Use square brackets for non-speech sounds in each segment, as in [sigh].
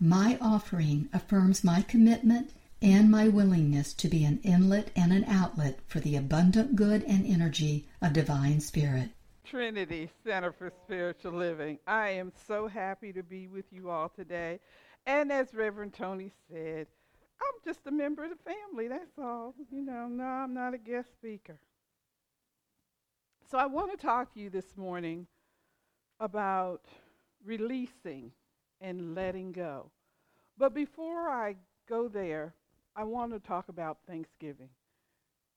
my offering affirms my commitment and my willingness to be an inlet and an outlet for the abundant good and energy of Divine Spirit. Trinity Center for Spiritual Living. I am so happy to be with you all today. And as Reverend Tony said, I'm just a member of the family, that's all. You know, no, I'm not a guest speaker. So I want to talk to you this morning about releasing and letting go. But before I go there, I want to talk about Thanksgiving.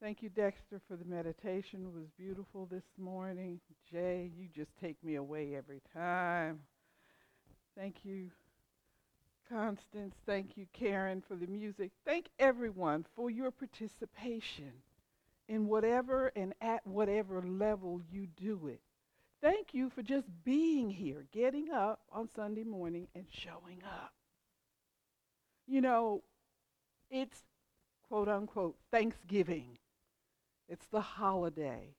Thank you, Dexter, for the meditation. It was beautiful this morning. Jay, you just take me away every time. Thank you, Constance. Thank you, Karen, for the music. Thank everyone for your participation in whatever and at whatever level you do it. Thank you for just being here, getting up on Sunday morning and showing up. You know, it's quote unquote Thanksgiving. It's the holiday.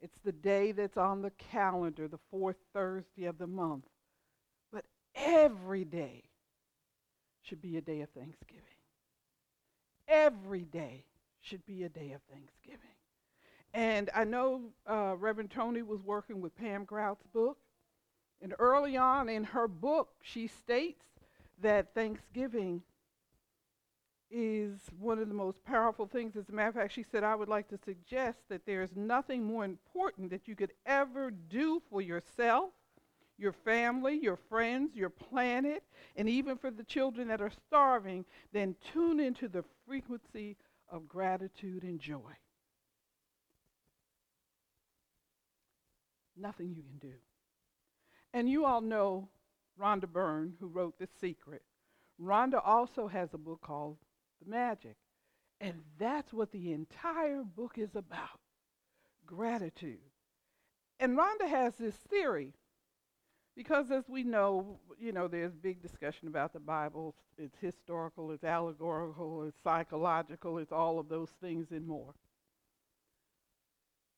It's the day that's on the calendar, the fourth Thursday of the month. But every day should be a day of Thanksgiving. Every day should be a day of Thanksgiving. And I know uh, Reverend Tony was working with Pam Grout's book. And early on in her book, she states that Thanksgiving is one of the most powerful things. As a matter of fact, she said, I would like to suggest that there is nothing more important that you could ever do for yourself, your family, your friends, your planet, and even for the children that are starving than tune into the frequency of gratitude and joy. Nothing you can do. And you all know Rhonda Byrne, who wrote The Secret. Rhonda also has a book called The Magic. And that's what the entire book is about gratitude. And Rhonda has this theory because as we know, you know, there's big discussion about the Bible. It's historical, it's allegorical, it's psychological, it's all of those things and more.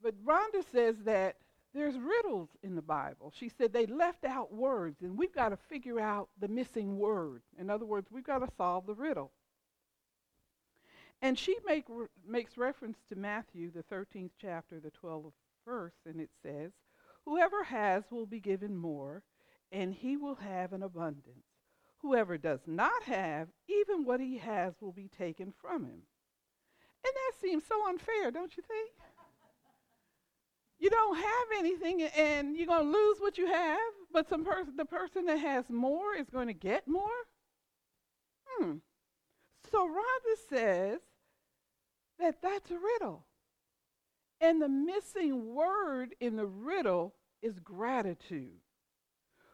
But Rhonda says that there's riddles in the Bible. She said they left out words, and we've got to figure out the missing word. In other words, we've got to solve the riddle. And she make, re- makes reference to Matthew, the 13th chapter, the 12th verse, and it says, Whoever has will be given more, and he will have an abundance. Whoever does not have, even what he has will be taken from him. And that seems so unfair, don't you think? You don't have anything and you're going to lose what you have, but some person, the person that has more is going to get more? Hmm. So Rhonda says that that's a riddle. And the missing word in the riddle is gratitude.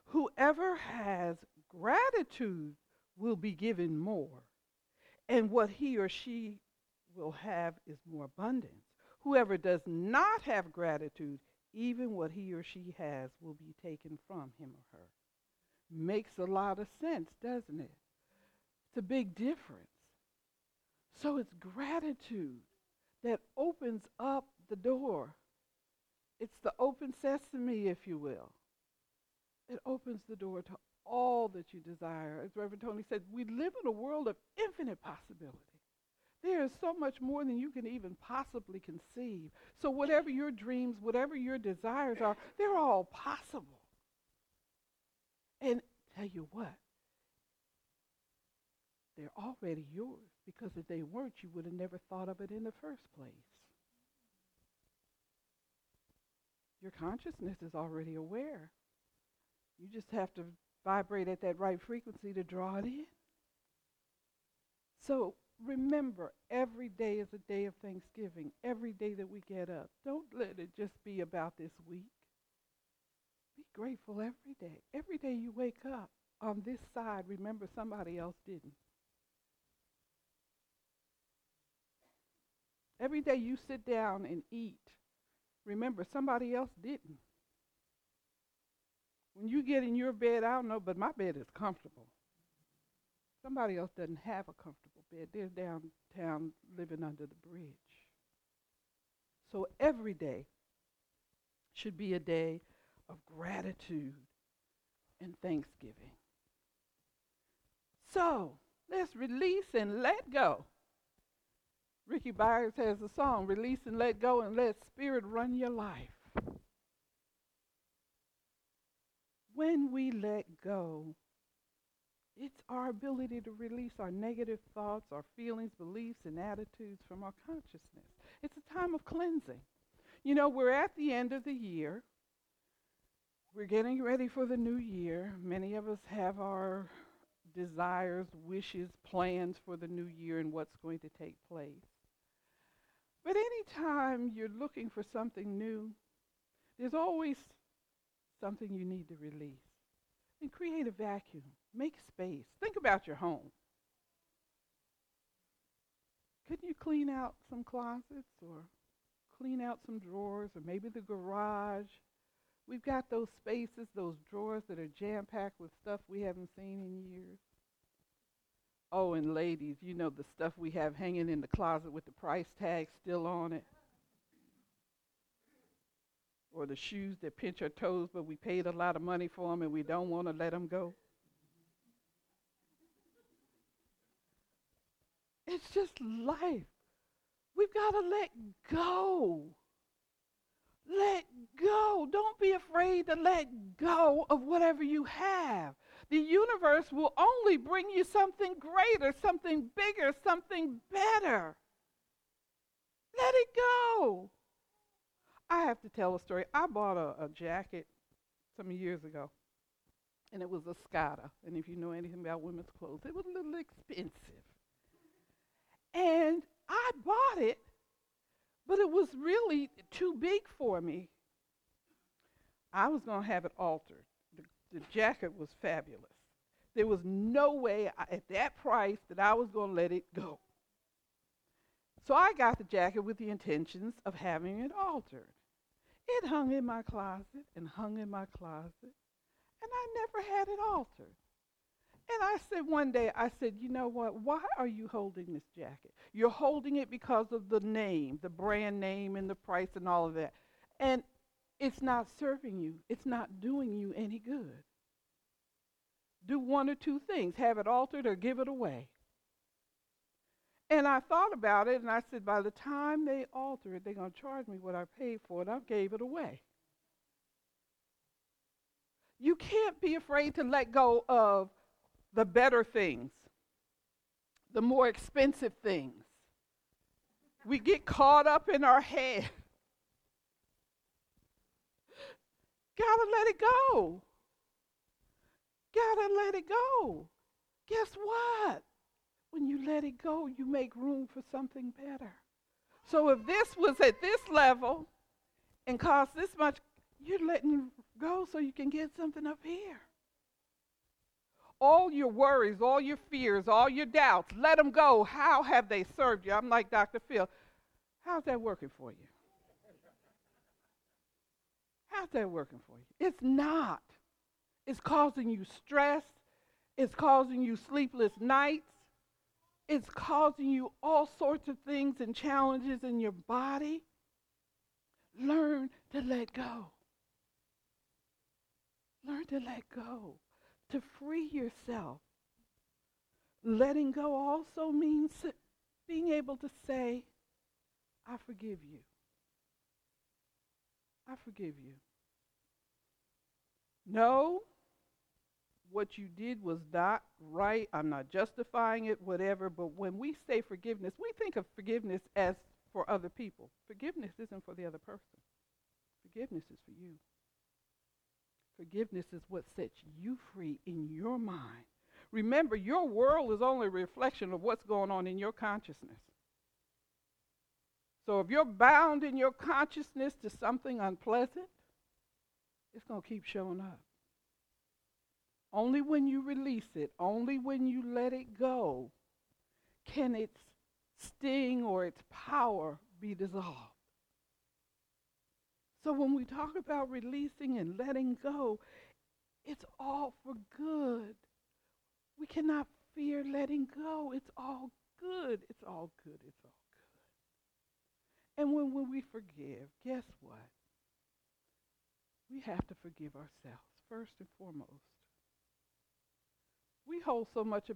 Whoever has gratitude will be given more, and what he or she will have is more abundance. Whoever does not have gratitude, even what he or she has will be taken from him or her. Makes a lot of sense, doesn't it? It's a big difference. So it's gratitude that opens up the door. It's the open sesame, if you will. It opens the door to all that you desire. As Reverend Tony said, we live in a world of infinite possibility. There is so much more than you can even possibly conceive. So, whatever your dreams, whatever your desires are, they're all possible. And tell you what, they're already yours because if they weren't, you would have never thought of it in the first place. Your consciousness is already aware. You just have to vibrate at that right frequency to draw it in. So, remember every day is a day of thanksgiving every day that we get up. Don't let it just be about this week. Be grateful every day. Every day you wake up on this side remember somebody else didn't. Every day you sit down and eat remember somebody else didn't. When you get in your bed i don't know but my bed is comfortable. Somebody else doesn't have a comfortable bed. They're downtown living under the bridge. So every day should be a day of gratitude and thanksgiving. So let's release and let go. Ricky Byars has a song, Release and Let Go and Let Spirit Run Your Life. When we let go, it's our ability to release our negative thoughts, our feelings, beliefs, and attitudes from our consciousness. It's a time of cleansing. You know, we're at the end of the year. We're getting ready for the new year. Many of us have our desires, wishes, plans for the new year and what's going to take place. But anytime you're looking for something new, there's always something you need to release. And create a vacuum. Make space. Think about your home. Couldn't you clean out some closets or clean out some drawers or maybe the garage? We've got those spaces, those drawers that are jam packed with stuff we haven't seen in years. Oh, and ladies, you know the stuff we have hanging in the closet with the price tag still on it. Or the shoes that pinch our toes, but we paid a lot of money for them and we don't want to let them go. It's just life. We've got to let go. Let go. Don't be afraid to let go of whatever you have. The universe will only bring you something greater, something bigger, something better. Let it go. I have to tell a story. I bought a, a jacket some years ago, and it was an Escada. And if you know anything about women's clothes, it was a little expensive. And Bought it, but it was really too big for me. I was going to have it altered. The, the, jacket was fabulous. There was no way I, at that price that I was going to let it go. So I got the jacket with the intentions of having it altered. It hung in my closet and hung in my closet, and I never had it altered. And I said one day, I said, you know what? Why are you holding this jacket? You're holding it because of the name, the brand name, and the price, and all of that. And it's not serving you, it's not doing you any good. Do one or two things have it altered or give it away. And I thought about it, and I said, by the time they alter it, they're going to charge me what I paid for it. I gave it away. You can't be afraid to let go of the better things, the more expensive things. We get caught up in our head. [laughs] Gotta let it go. Gotta let it go. Guess what? When you let it go, you make room for something better. So if this was at this level and cost this much, you're letting go so you can get something up here all your worries, all your fears, all your doubts, let them go. How have they served you? I'm like Dr. Phil. How's that working for you? How's that working for you? It's not. It's causing you stress. It's causing you sleepless nights. It's causing you all sorts of things and challenges in your body. Learn to let go. Learn to let go to free yourself. Letting go also means being able to say, I forgive you. I forgive you. No, what you did was not right. I'm not justifying it, whatever. But when we say forgiveness, we think of forgiveness as for other people. Forgiveness isn't for the other person, forgiveness is for you. Forgiveness is what sets you free in your mind. Remember, your world is only a reflection of what's going on in your consciousness. So if you're bound in your consciousness to something unpleasant, it's going to keep showing up. Only when you release it, only when you let it go, can its sting or its power be dissolved. So when we talk about releasing and letting go, it's all for good. We cannot fear letting go. It's all good. It's all good. It's all good. And when, when we forgive, guess what? We have to forgive ourselves first and foremost. We hold so much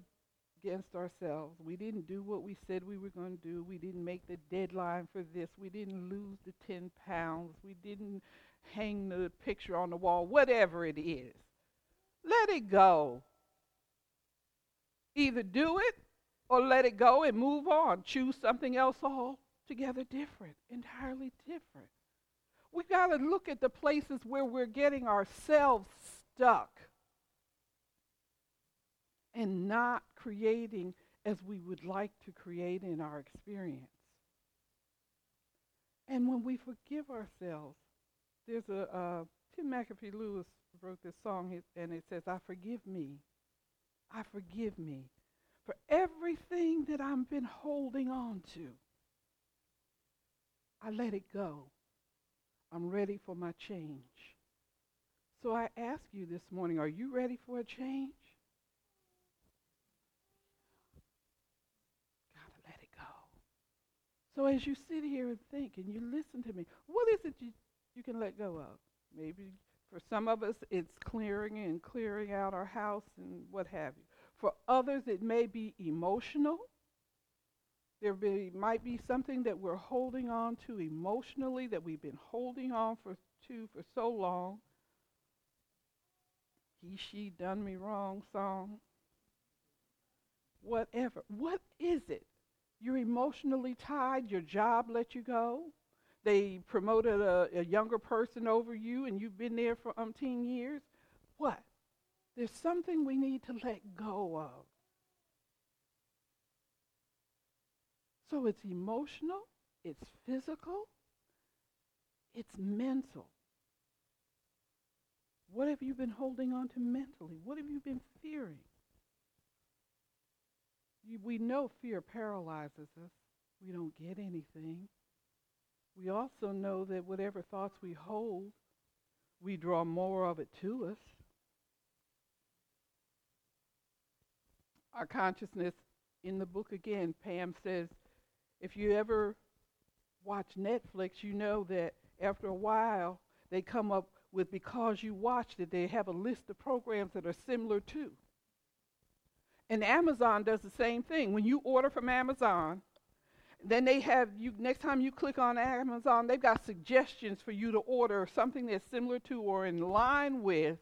against ourselves. We didn't do what we said we were going to do. We didn't make the deadline for this. We didn't lose the 10 pounds. We didn't hang the picture on the wall, whatever it is. Let it go. Either do it or let it go and move on. Choose something else altogether different, entirely different. We got to look at the places where we're getting ourselves stuck and not creating as we would like to create in our experience. And when we forgive ourselves, there's a uh, Tim McAfee Lewis wrote this song and it says, "I forgive me, I forgive me for everything that I've been holding on to. I let it go. I'm ready for my change." So I ask you this morning, are you ready for a change? So as you sit here and think and you listen to me, what is it you, you can let go of? Maybe for some of us it's clearing and clearing out our house and what have you. For others it may be emotional. There be, might be something that we're holding on to emotionally that we've been holding on for to for so long. He, she done me wrong song. Whatever. What is it you're emotionally tied. Your job let you go. They promoted a, a younger person over you and you've been there for umpteen years. What? There's something we need to let go of. So it's emotional, it's physical, it's mental. What have you been holding on to mentally? What have you been fearing? We know fear paralyzes us. We don't get anything. We also know that whatever thoughts we hold, we draw more of it to us. Our consciousness in the book again, Pam says, if you ever watch Netflix, you know that after a while they come up with because you watched it, they have a list of programs that are similar to. And Amazon does the same thing. When you order from Amazon, then they have you next time you click on Amazon, they've got suggestions for you to order something that's similar to or in line with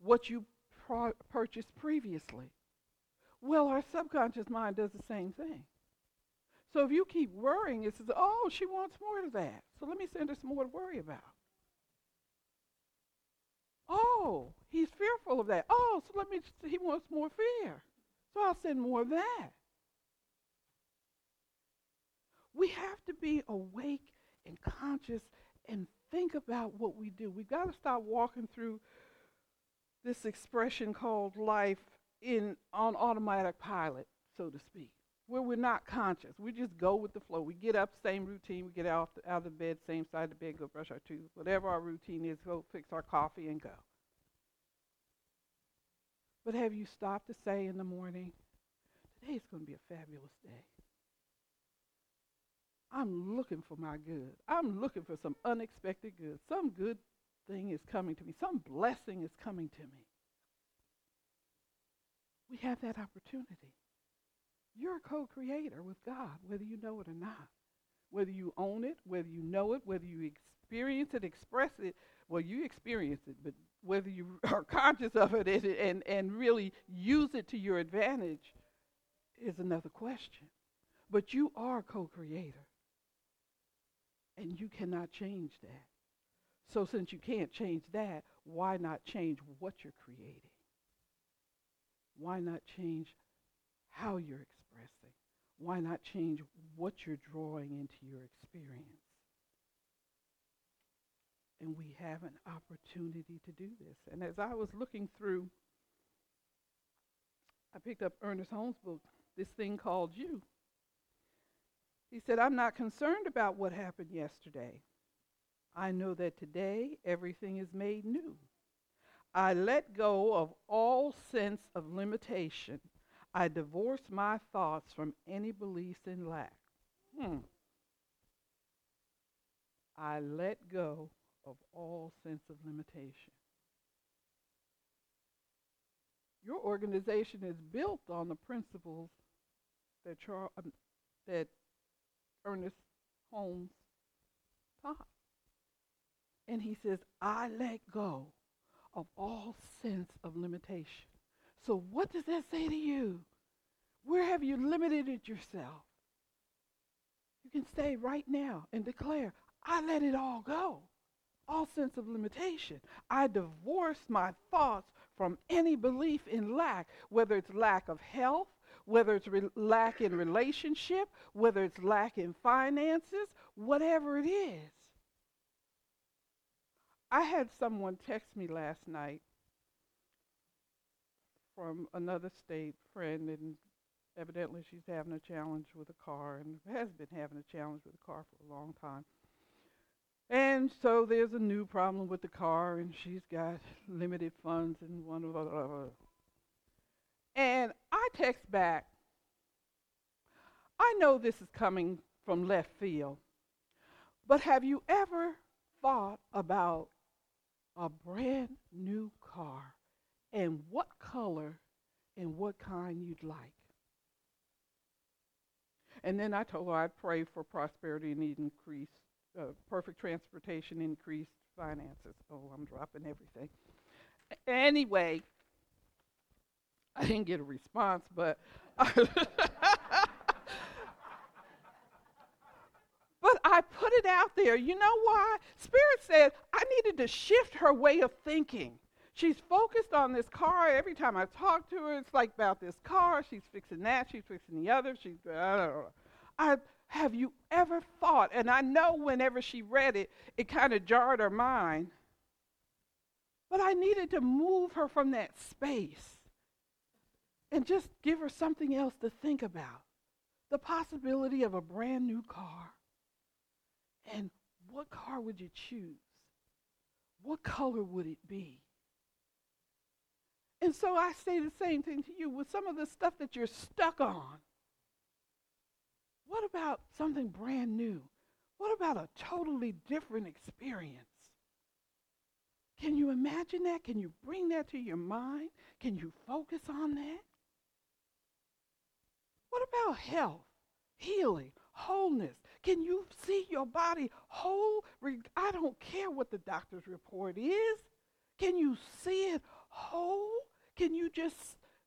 what you pro- purchased previously. Well, our subconscious mind does the same thing. So if you keep worrying, it says, oh, she wants more of that. So let me send her some more to worry about. Oh, he's fearful of that. Oh, so let me, he wants more fear. So I'll send more of that. We have to be awake and conscious and think about what we do. We've got to stop walking through this expression called life in on automatic pilot, so to speak, where we're not conscious. We just go with the flow. We get up, same routine. We get out, out of the bed, same side of the bed, go brush our teeth. Whatever our routine is, go fix our coffee and go. But have you stopped to say in the morning, today is going to be a fabulous day? I'm looking for my good. I'm looking for some unexpected good. Some good thing is coming to me. Some blessing is coming to me. We have that opportunity. You're a co-creator with God, whether you know it or not. Whether you own it, whether you know it, whether you experience it, express it. Well, you experience it, but whether you [laughs] are conscious of it and, and and really use it to your advantage is another question. But you are co-creator. And you cannot change that. So since you can't change that, why not change what you're creating? Why not change how you're expressing? Why not change what you're drawing into your experience? and we have an opportunity to do this. And as I was looking through, I picked up Ernest Holmes' book, This Thing Called You. He said, I'm not concerned about what happened yesterday. I know that today everything is made new. I let go of all sense of limitation. I divorce my thoughts from any beliefs in lack. Hmm. I let go of all sense of limitation. Your organization is built on the principles that, Char- um, that Ernest Holmes taught. And he says, I let go of all sense of limitation. So, what does that say to you? Where have you limited it yourself? You can stay right now and declare, I let it all go. All sense of limitation. I divorce my thoughts from any belief in lack, whether it's lack of health, whether it's re- lack in relationship, whether it's lack in finances, whatever it is. I had someone text me last night from another state friend, and evidently she's having a challenge with a car and has been having a challenge with a car for a long time. And so there's a new problem with the car, and she's got limited funds and one of other. And I text back, I know this is coming from left field, but have you ever thought about a brand new car and what color and what kind you'd like? And then I told her I'd pray for prosperity and increase, uh, perfect transportation, increased finances. Oh, I'm dropping everything. Anyway, I didn't get a response, but. [laughs] But I put it out there. You know why? Spirit said I needed to shift her way of thinking. She's focused on this car. Every time I talk to her, it's like about this car. She's fixing that. She's fixing the other. She's, I have you ever thought, and I know whenever she read it, it kind of jarred her mind, but I needed to move her from that space and just give her something else to think about. The possibility of a brand new car. And what car would you choose? What color would it be? And so I say the same thing to you with some of the stuff that you're stuck on. What about something brand new? What about a totally different experience? Can you imagine that? Can you bring that to your mind? Can you focus on that? What about health, healing, wholeness? Can you see your body whole? I don't care what the doctor's report is. Can you see it whole? Can you just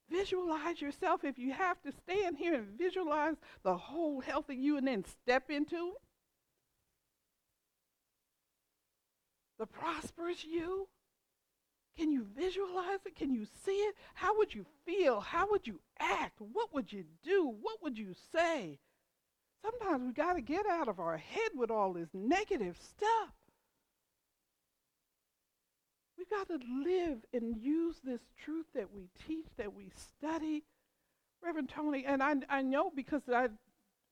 visualize yourself if you have to stand here and visualize the whole health of you and then step into it? The prosperous you? Can you visualize it? Can you see it? How would you feel? How would you act? What would you do? What would you say? Sometimes we got to get out of our head with all this negative stuff. We've got to live and use this truth that we teach, that we study. Reverend Tony, and I, I know because I,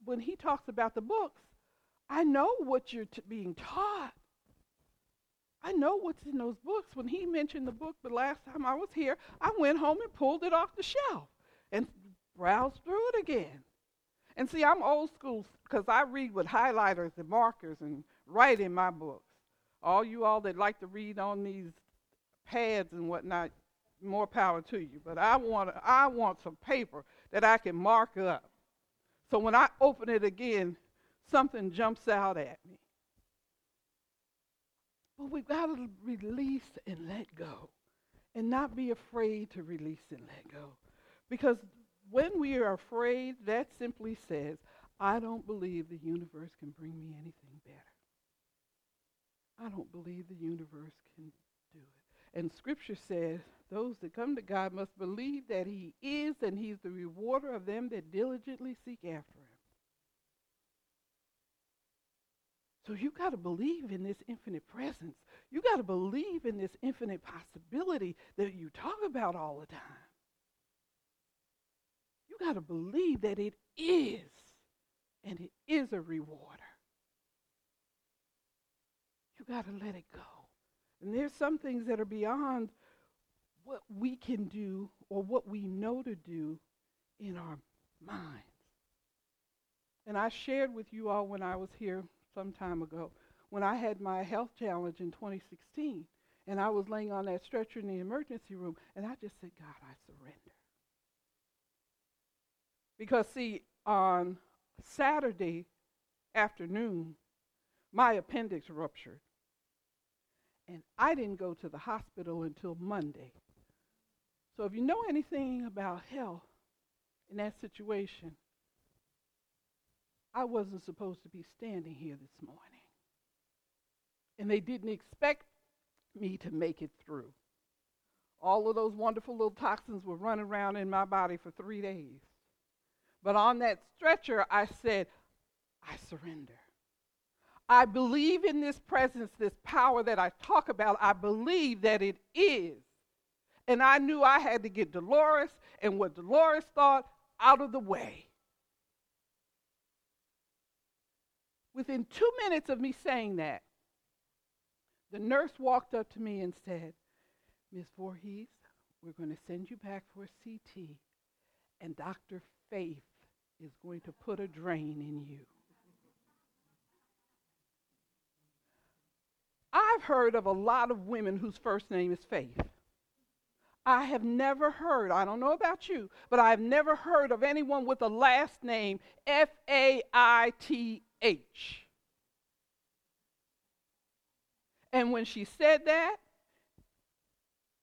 when he talks about the books, I know what you're t- being taught. I know what's in those books. When he mentioned the book the last time I was here, I went home and pulled it off the shelf and browsed through it again. And see, I'm old school because I read with highlighters and markers and write in my books. All you all that like to read on these pads and whatnot, more power to you. But I want I want some paper that I can mark up. So when I open it again, something jumps out at me. But we've got to release and let go. And not be afraid to release and let go. Because when we are afraid, that simply says, I don't believe the universe can bring me anything better. I don't believe the universe can. And scripture says, those that come to God must believe that he is and he's the rewarder of them that diligently seek after him. So you got to believe in this infinite presence. You got to believe in this infinite possibility that you talk about all the time. You got to believe that it is. and it is a rewarder. You got to let it go. And there's some things that are beyond what we can do or what we know to do in our minds. And I shared with you all when I was here some time ago, when I had my health challenge in 2016, and I was laying on that stretcher in the emergency room, and I just said, God, I surrender. Because, see, on Saturday afternoon, my appendix ruptured. And I didn't go to the hospital until Monday. So if you know anything about health in that situation, I wasn't supposed to be standing here this morning. And they didn't expect me to make it through. All of those wonderful little toxins were running around in my body for three days. But on that stretcher, I said, I surrender. I believe in this presence, this power that I talk about. I believe that it is. And I knew I had to get Dolores and what Dolores thought out of the way. Within two minutes of me saying that, the nurse walked up to me and said, Miss Voorhees, we're going to send you back for a CT, and Dr. Faith is going to put a drain in you. I've heard of a lot of women whose first name is Faith. I have never heard, I don't know about you, but I've never heard of anyone with a last name F A I T H. And when she said that,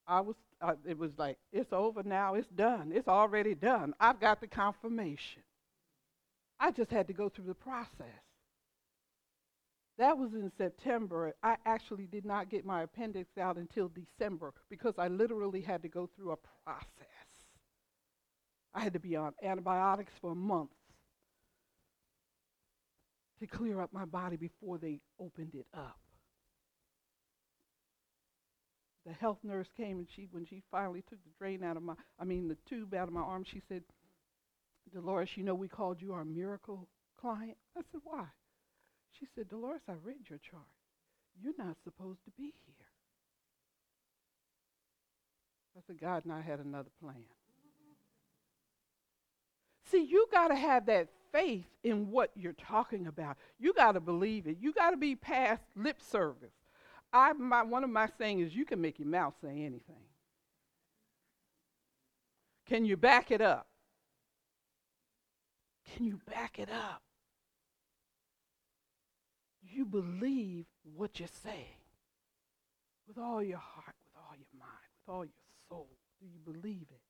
I was uh, it was like it's over now, it's done. It's already done. I've got the confirmation. I just had to go through the process. That was in September. I actually did not get my appendix out until December because I literally had to go through a process. I had to be on antibiotics for months to clear up my body before they opened it up. The health nurse came and she, when she finally took the drain out of my, I mean the tube out of my arm, she said, Dolores, you know we called you our miracle client. I said, why? She said, Dolores, I read your chart. You're not supposed to be here. I said, God and I had another plan. See, you got to have that faith in what you're talking about. You got to believe it. You got to be past lip service. I, my, one of my sayings is you can make your mouth say anything. Can you back it up? Can you back it up? You believe what you're saying with all your heart, with all your mind, with all your soul. Do you believe it?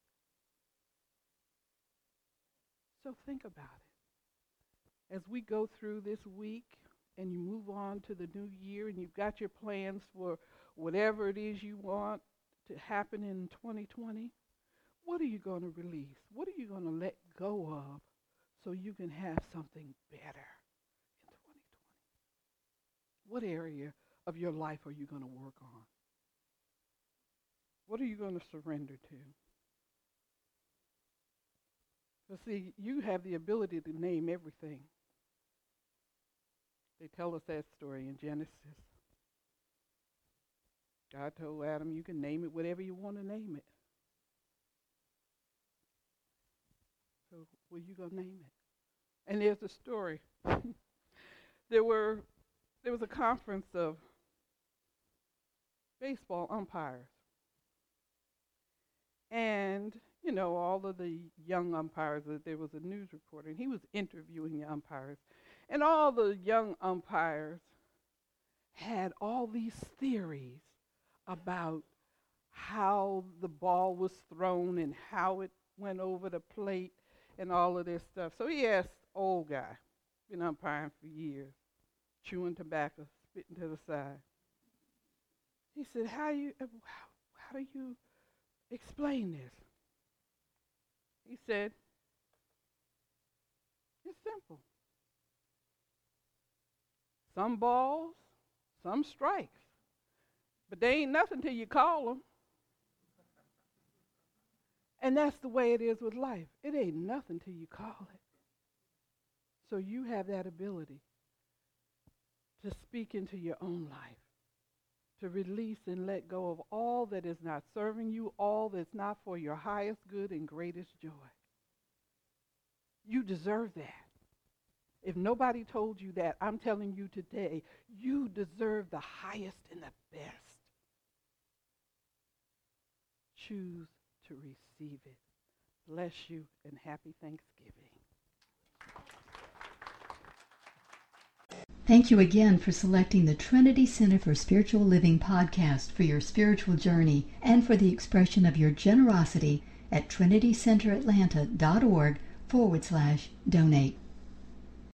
So think about it. As we go through this week and you move on to the new year and you've got your plans for whatever it is you want to happen in 2020, what are you going to release? What are you going to let go of so you can have something better in 2020? What area of your life are you going to work on? What are you going to surrender to? But see, you have the ability to name everything. They tell us that story in Genesis. God told Adam, you can name it whatever you want to name it. So, are you to name it? And there's a story. [laughs] there were there was a conference of baseball umpires. And, you know, all of the young umpires, uh, there was a news reporter, and he was interviewing the umpires. And all the young umpires had all these theories about how the ball was thrown and how it went over the plate and all of this stuff. So he asked old guy, been umpiring for years, chewing tobacco, spitting to the side. He said, "How you? Uh, how, how do you explain this?" He said, "It's simple. Some balls, some strikes. But they ain't nothing till you call them. And that's the way it is with life. It ain't nothing till you call it. So you have that ability to speak into your own life, to release and let go of all that is not serving you, all that's not for your highest good and greatest joy. You deserve that. If nobody told you that, I'm telling you today, you deserve the highest and the best. Choose to receive it. Bless you and happy Thanksgiving. Thank you again for selecting the Trinity Center for Spiritual Living podcast for your spiritual journey and for the expression of your generosity at trinitycenteratlanta.org forward slash donate.